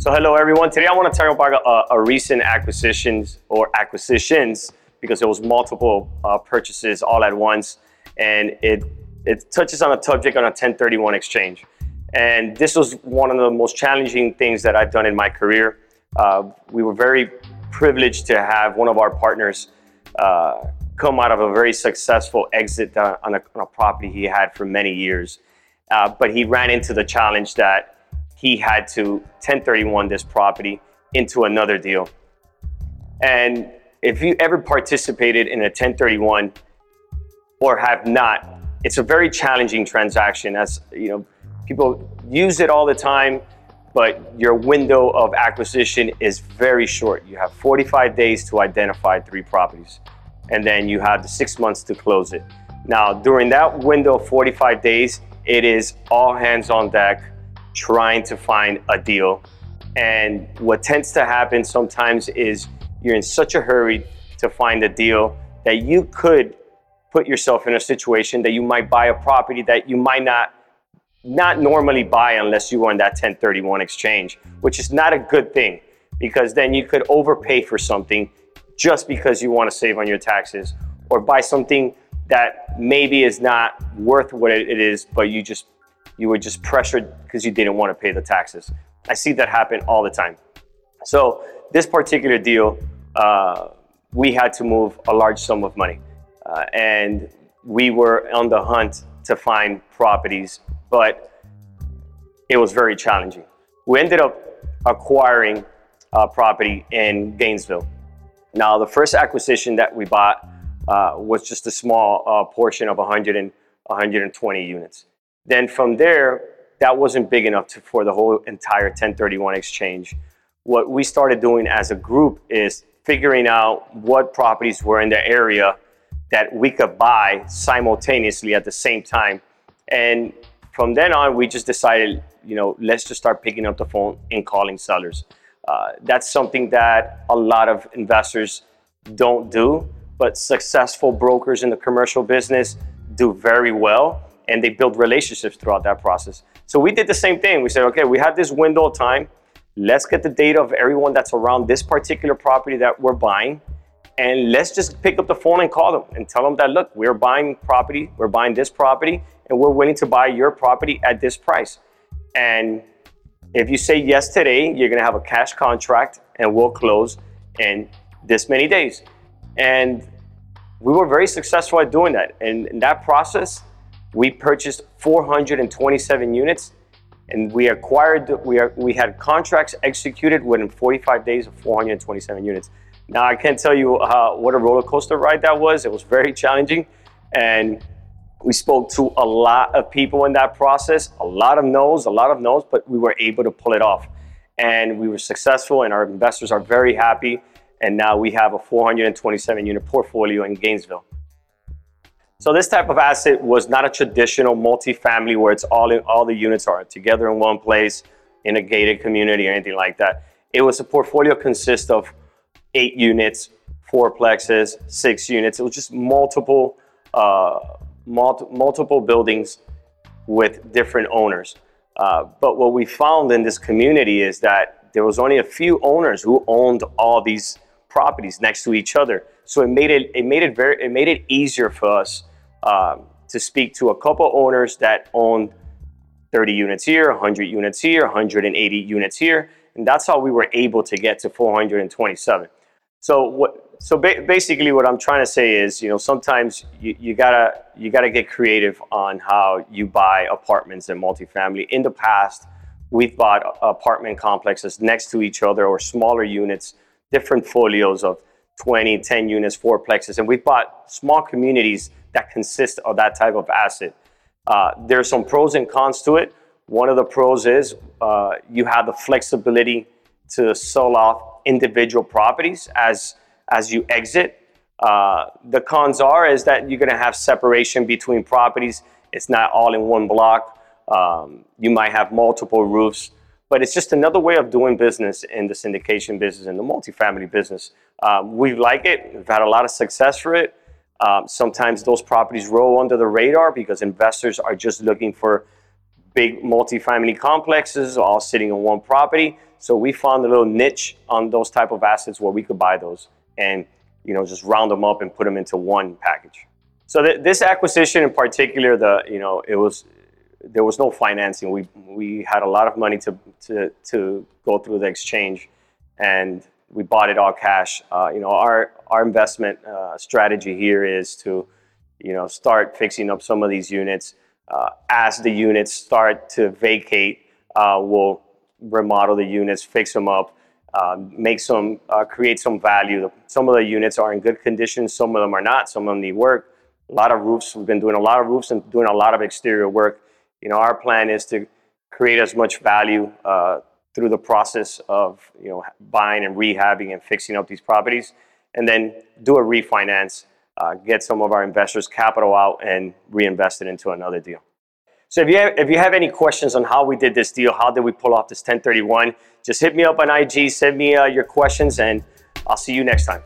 So hello everyone. Today I want to talk about a, a recent acquisitions or acquisitions because it was multiple uh, purchases all at once, and it it touches on a subject on a 1031 exchange. And this was one of the most challenging things that I've done in my career. Uh, we were very privileged to have one of our partners uh, come out of a very successful exit on a, on a property he had for many years. Uh, but he ran into the challenge that he had to 1031 this property into another deal. And if you ever participated in a 1031 or have not, it's a very challenging transaction as you know people use it all the time but your window of acquisition is very short. You have 45 days to identify three properties and then you have the six months to close it. Now during that window of 45 days it is all hands on deck trying to find a deal. And what tends to happen sometimes is you're in such a hurry to find a deal that you could put yourself in a situation that you might buy a property that you might not not normally buy unless you were in that 1031 exchange, which is not a good thing because then you could overpay for something just because you want to save on your taxes or buy something that maybe is not worth what it is, but you just you were just pressured because you didn't want to pay the taxes. I see that happen all the time. So this particular deal, uh, we had to move a large sum of money. Uh, and we were on the hunt to find properties, but it was very challenging. We ended up acquiring a property in Gainesville. Now, the first acquisition that we bought uh, was just a small uh, portion of 100 and 120 units. Then from there, that wasn't big enough to, for the whole entire 1031 exchange. What we started doing as a group is figuring out what properties were in the area that we could buy simultaneously at the same time. And from then on, we just decided, you know, let's just start picking up the phone and calling sellers. Uh, that's something that a lot of investors don't do, but successful brokers in the commercial business do very well and they build relationships throughout that process. So we did the same thing. We said, okay, we have this window of time. Let's get the data of everyone that's around this particular property that we're buying and let's just pick up the phone and call them and tell them that look we're buying property we're buying this property and we're willing to buy your property at this price and if you say yes today you're to have a cash contract and we'll close in this many days and we were very successful at doing that and in that process we purchased 427 units and we acquired we, are, we had contracts executed within 45 days of 427 units now, I can't tell you uh, what a roller coaster ride that was. It was very challenging. And we spoke to a lot of people in that process, a lot of no's, a lot of no's, but we were able to pull it off. And we were successful, and our investors are very happy. And now we have a 427 unit portfolio in Gainesville. So this type of asset was not a traditional multifamily where it's all in, all the units are together in one place in a gated community or anything like that. It was a portfolio consist of eight units, four plexes, six units. It was just multiple, uh, multi- multiple buildings with different owners. Uh, but what we found in this community is that there was only a few owners who owned all these properties next to each other. So it made it it made it very it made it easier for us um, to speak to a couple owners that owned 30 units here, 100 units here, 180 units here, and that's how we were able to get to 427. So what? So ba- basically, what I'm trying to say is, you know, sometimes you, you gotta you gotta get creative on how you buy apartments and multifamily. In the past, we've bought apartment complexes next to each other or smaller units, different folios of 20, 10 units, fourplexes, and we've bought small communities that consist of that type of asset. Uh, there's some pros and cons to it. One of the pros is uh, you have the flexibility to sell off individual properties as as you exit. Uh, the cons are is that you're going to have separation between properties. It's not all in one block. Um, you might have multiple roofs, but it's just another way of doing business in the syndication business and the multifamily business. Um, we like it. We've had a lot of success for it. Um, sometimes those properties roll under the radar because investors are just looking for big multifamily complexes all sitting on one property. So we found a little niche on those type of assets where we could buy those and you know just round them up and put them into one package. So th- this acquisition in particular, the you know it was there was no financing. We we had a lot of money to to to go through the exchange, and we bought it all cash. Uh, you know our our investment uh, strategy here is to you know start fixing up some of these units. Uh, as the units start to vacate, uh, we'll remodel the units, fix them up, uh, make some, uh, create some value. Some of the units are in good condition, some of them are not. Some of them need work. A lot of roofs. We've been doing a lot of roofs and doing a lot of exterior work. You know, our plan is to create as much value uh, through the process of you know buying and rehabbing and fixing up these properties, and then do a refinance uh, get some of our investors' capital out and reinvest it into another deal. So if you have, if you have any questions on how we did this deal, how did we pull off this 1031, just hit me up on IG, send me uh, your questions, and I'll see you next time.